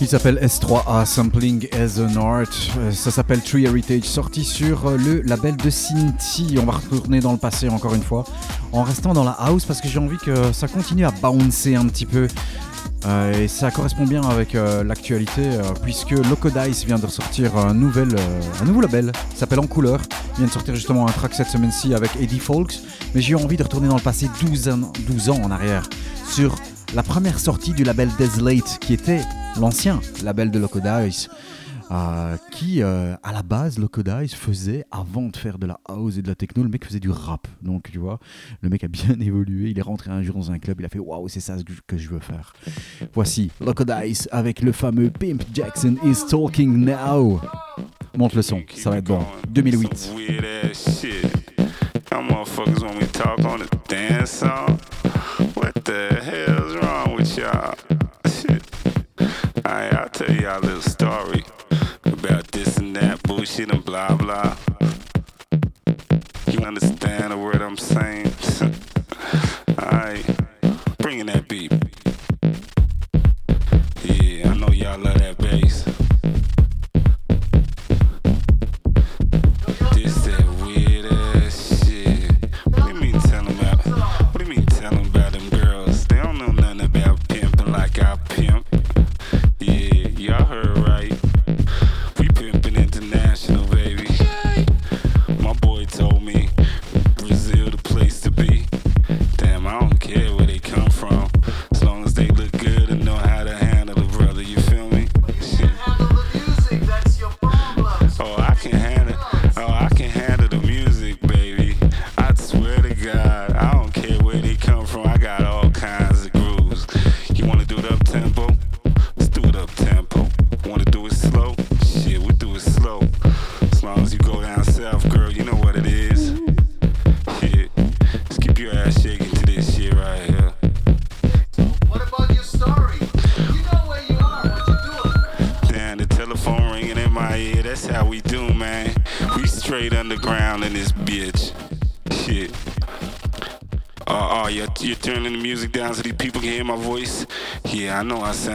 Qui s'appelle S3A Sampling as an Art. Euh, Ça s'appelle Tree Heritage, sorti sur euh, le label de Cinti. On va retourner dans le passé encore une fois, en restant dans la house parce que j'ai envie que ça continue à bouncer un petit peu. Euh, et ça correspond bien avec l'actualité puisque Loco Dice vient de sortir un, nouvel, un nouveau label s'appelle En Couleur. Il vient de sortir justement un track cette semaine-ci avec Eddie Folks. Mais j'ai eu envie de retourner dans le passé 12 ans, 12 ans en arrière sur la première sortie du label Desolate qui était l'ancien label de Loco Dice. euh, qui euh, à la base Loco Dice faisait avant de faire de la house et de la techno le mec faisait du rap. Donc tu vois le mec a bien évolué. Il est rentré un jour dans un club. Il a fait waouh c'est ça que je- veux faire. Voici Loco Dice avec le fameux Pimp Jackson is talking now. Monte le son ça va être bon. 2008 não, assim,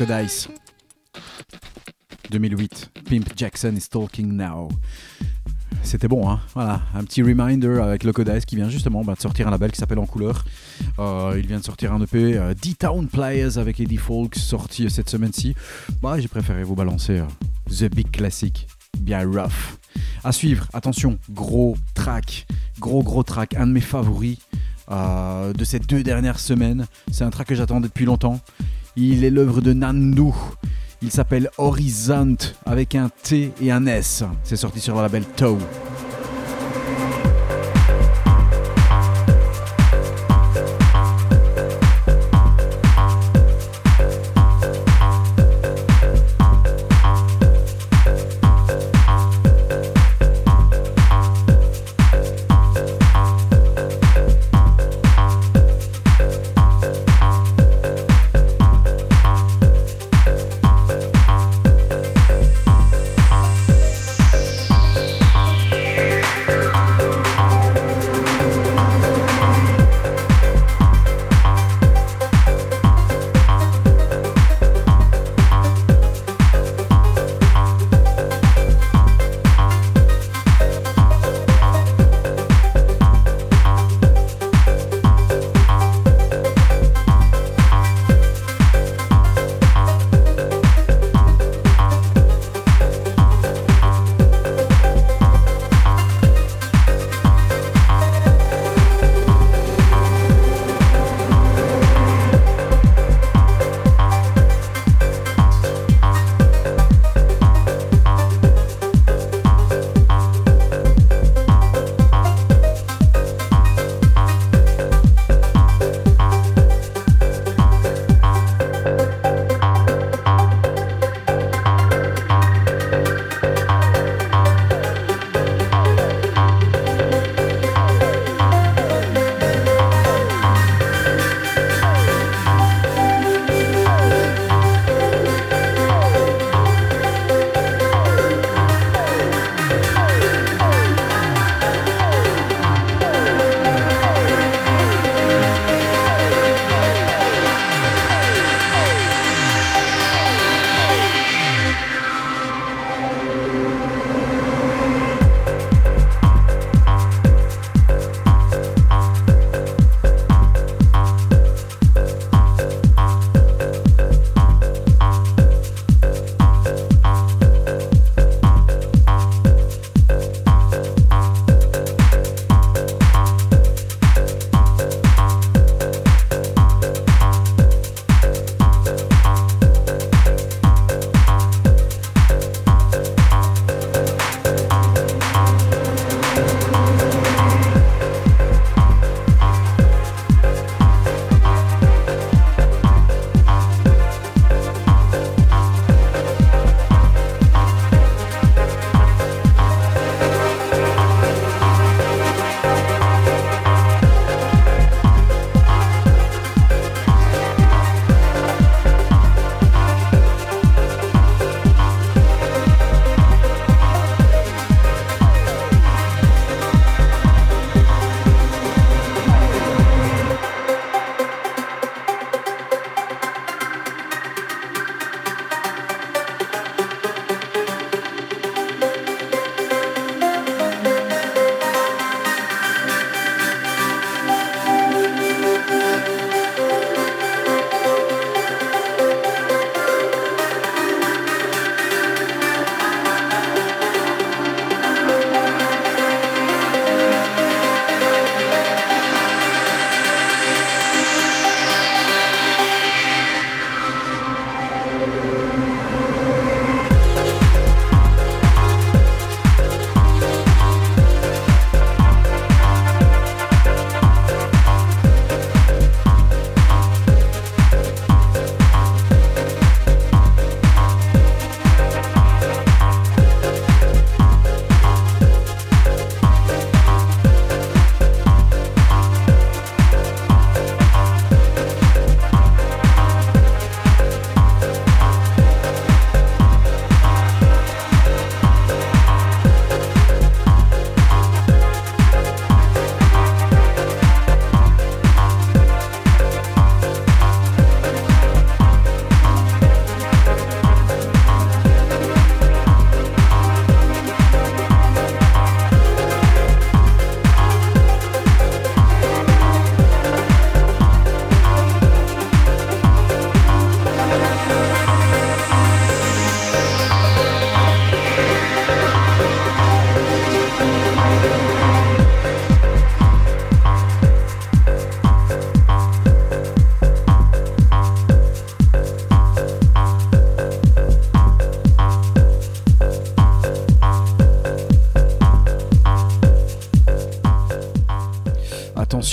Lock Dice. 2008. Pimp Jackson is talking now. C'était bon, hein Voilà, un petit reminder avec Loco Dice qui vient justement bah, de sortir un label qui s'appelle En Couleur. Euh, il vient de sortir un EP euh, D-Town Players avec Eddie Folks sorti cette semaine-ci. Bah, j'ai préféré vous balancer euh, The Big Classic, bien rough. À suivre, attention, gros track, gros gros track, un de mes favoris euh, de ces deux dernières semaines. C'est un track que j'attendais depuis longtemps. Il est l'œuvre de Nandu. Il s'appelle Horizont avec un T et un S. C'est sorti sur le label Toe.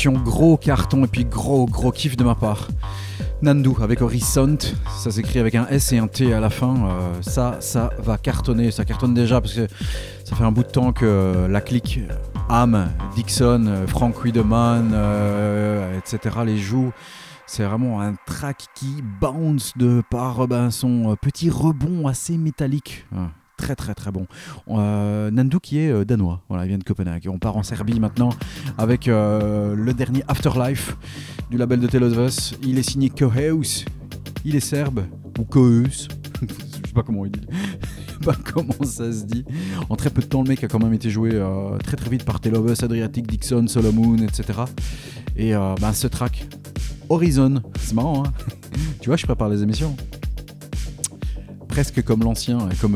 Gros carton et puis gros gros kiff de ma part. Nandu avec Horizont, ça s'écrit avec un S et un T à la fin. euh, ça, ça va cartonner, ça cartonne déjà parce que ça fait un bout de temps que la clique Am, Dixon, Frank Wiedemann, euh, etc. les joue. C'est vraiment un track qui bounce de par ben, son petit rebond assez métallique. Très très très bon. Euh, Nandu qui est euh, danois, voilà, il vient de Copenhague. On part en Serbie maintenant avec euh, le dernier Afterlife du label de Us. Il est signé Koheus, il est serbe, ou Koheus, je sais pas comment il dit, pas comment ça se dit. En très peu de temps, le mec a quand même été joué euh, très très vite par Tale of Us, Adriatic, Dixon, Solomon, etc. Et ben, ce track, Horizon, c'est marrant, hein tu vois, je prépare les émissions. Presque comme l'ancien et comme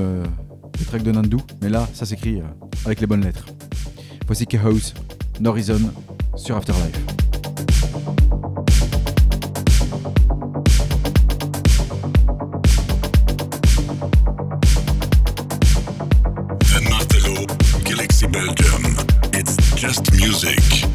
le track de Nandu, mais là, ça s'écrit euh, avec les bonnes lettres. Voici K-House, sur Afterlife. Just.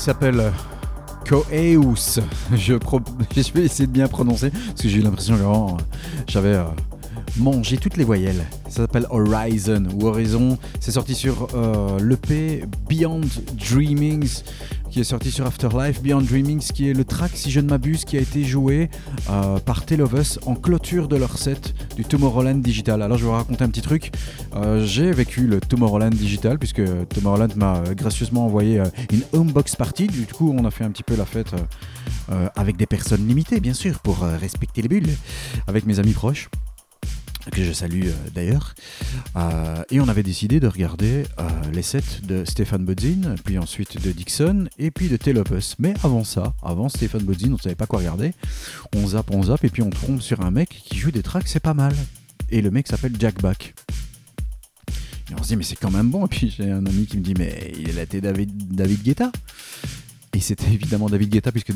S'appelle Coeus. Je, pro- je vais essayer de bien prononcer parce que j'ai eu l'impression que euh, j'avais euh, mangé toutes les voyelles. Ça s'appelle Horizon ou Horizon. C'est sorti sur euh, l'EP Beyond Dreamings qui est sorti sur Afterlife. Beyond Dreamings qui est le track, si je ne m'abuse, qui a été joué euh, par Tale of Us en clôture de leur set du Tomorrowland Digital. Alors je vais vous raconter un petit truc. Euh, j'ai vécu le Tomorrowland Digital puisque Tomorrowland m'a euh, gracieusement envoyé euh, une homebox party. Du coup, on a fait un petit peu la fête avec des personnes limitées, bien sûr, pour respecter les bulles, avec mes amis proches que je salue d'ailleurs. Et on avait décidé de regarder les sets de Stéphane Bodzin, puis ensuite de Dixon, et puis de Tale of Us. Mais avant ça, avant Stéphane Bodzin, on ne savait pas quoi regarder. On zappe, on zappe, et puis on tombe sur un mec qui joue des tracks, c'est pas mal. Et le mec s'appelle Jack Back. Et on se dit, mais c'est quand même bon. Et puis j'ai un ami qui me dit, mais il a été David, David Guetta. Et c'était évidemment David Guetta, puisque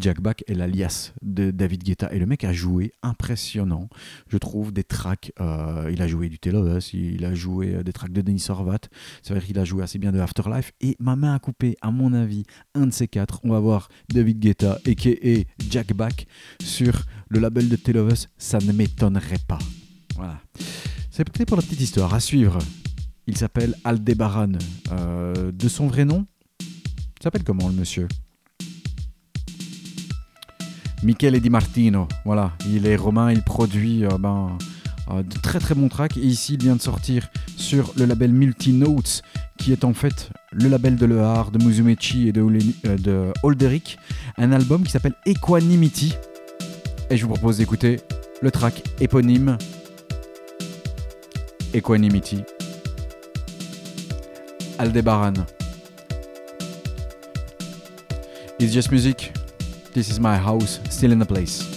Jack Back est l'alias de David Guetta. Et le mec a joué impressionnant, je trouve, des tracks. euh, il a joué du Us, il a joué euh, des tracks de Denis Horvat. C'est vrai qu'il a joué assez bien de Afterlife. Et ma main à couper, à mon avis, un de ces quatre, on va voir David Guetta, a.k.a. Jack Back, sur le label de Us. Ça ne m'étonnerait pas. Voilà. C'est peut-être pour la petite histoire. À suivre. Il s'appelle Aldebaran. Euh, de son vrai nom il s'appelle comment le monsieur? Michele Di Martino, voilà, il est romain, il produit euh, ben, euh, de très très bons tracks. Et ici il vient de sortir sur le label Multi Notes qui est en fait le label de Lehar, de Muzumechi et de, de Holderic, un album qui s'appelle Equanimity. Et je vous propose d'écouter le track éponyme Equanimity Aldebaran. It's just music. This is my house, still in the place.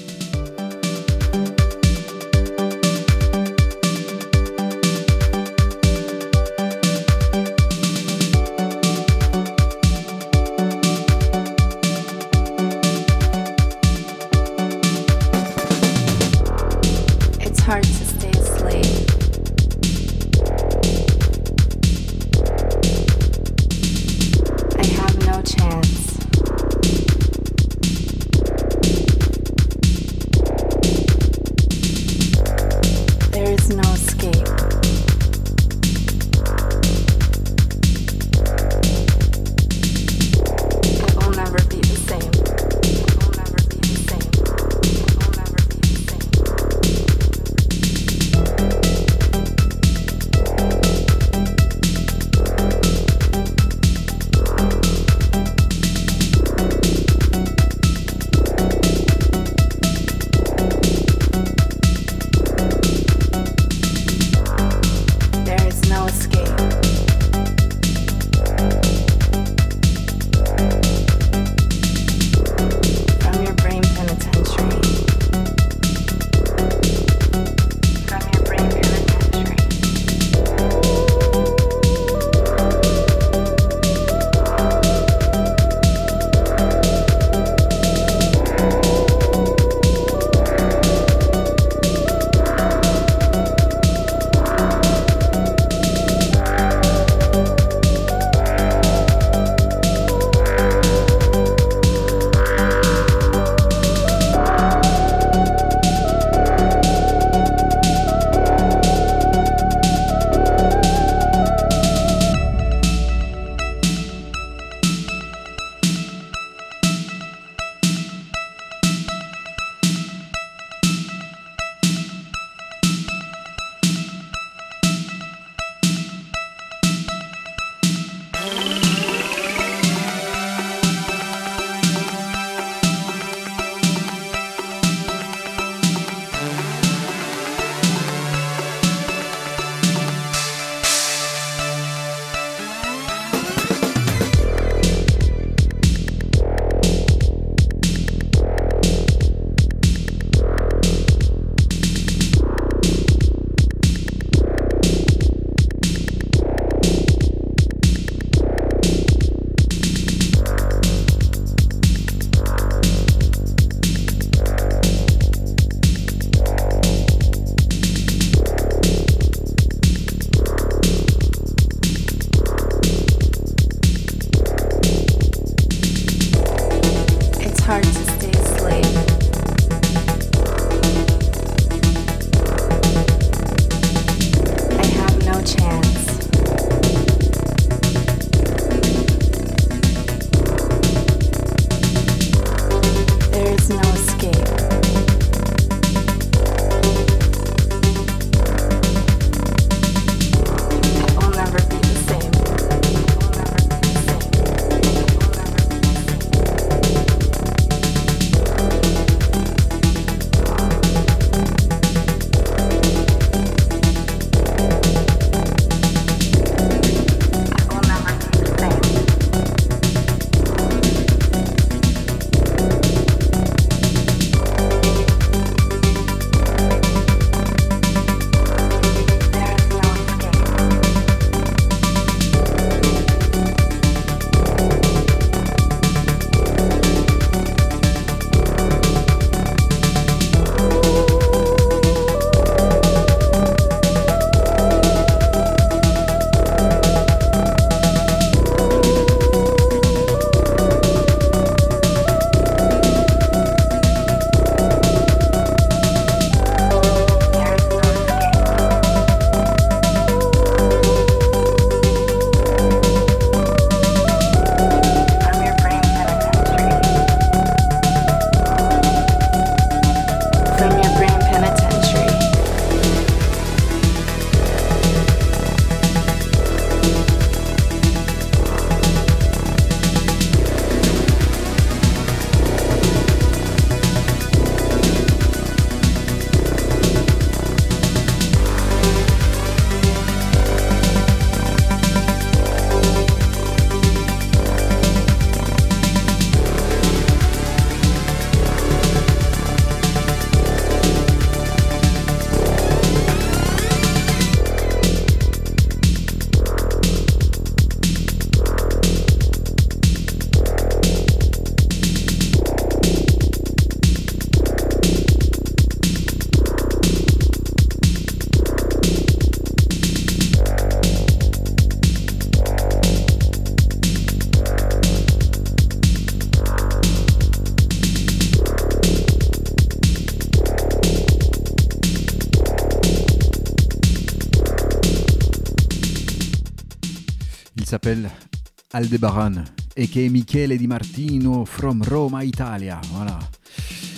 Aldebaran, a.k.a. Michele Di Martino from Roma, Italia. Voilà.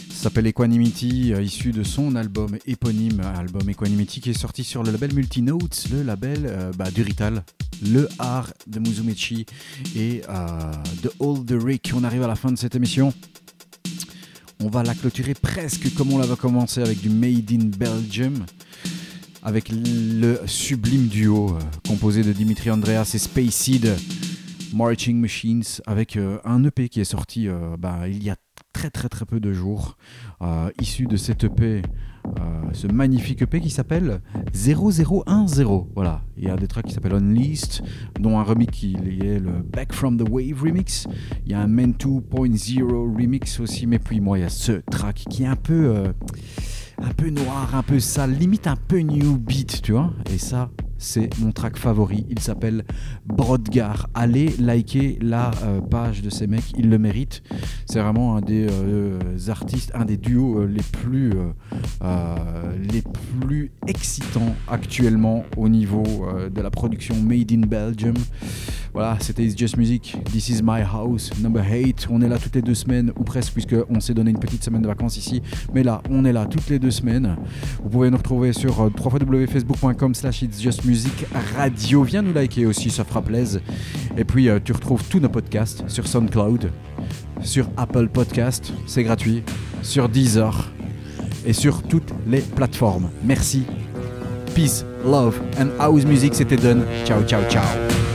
S'appelle Equanimity, euh, issu de son album éponyme, album Equanimity, qui est sorti sur le label Multinotes, le label euh, bah, du Rital, le art de Muzumechi et euh, de All the Rick. On arrive à la fin de cette émission. On va la clôturer presque comme on l'avait commencé avec du Made in Belgium, avec le sublime duo euh, composé de Dimitri Andreas et Space Seed, Marching Machines, avec euh, un EP qui est sorti euh, bah, il y a très très très peu de jours, euh, issu de cet EP, ce magnifique EP qui s'appelle 0010. Voilà, il y a des tracks qui s'appellent Unleashed, dont un remix qui est le Back from the Wave remix. Il y a un Men 2.0 remix aussi, mais puis moi il y a ce track qui est un peu, un peu noir, un peu sale, limite un peu new beat, tu vois. Et ça, c'est mon track favori. Il s'appelle Brodgar. Allez liker la euh, page de ces mecs, ils le méritent. C'est vraiment un des euh, artistes, un des duos euh, les plus, les plus excitants actuellement au niveau de la production Made in Belgium. Voilà, c'était It's Just Music. This is my house, number 8. On est là toutes les deux semaines, ou presque, puisqu'on s'est donné une petite semaine de vacances ici. Mais là, on est là toutes les deux semaines. Vous pouvez nous retrouver sur euh, www.facebook.com slash It's Just Music Radio. Viens nous liker aussi, ça fera plaisir. Et puis, euh, tu retrouves tous nos podcasts sur SoundCloud, sur Apple Podcast, c'est gratuit, sur Deezer et sur toutes les plateformes. Merci. Peace, love and house music, c'était done. Ciao, ciao, ciao.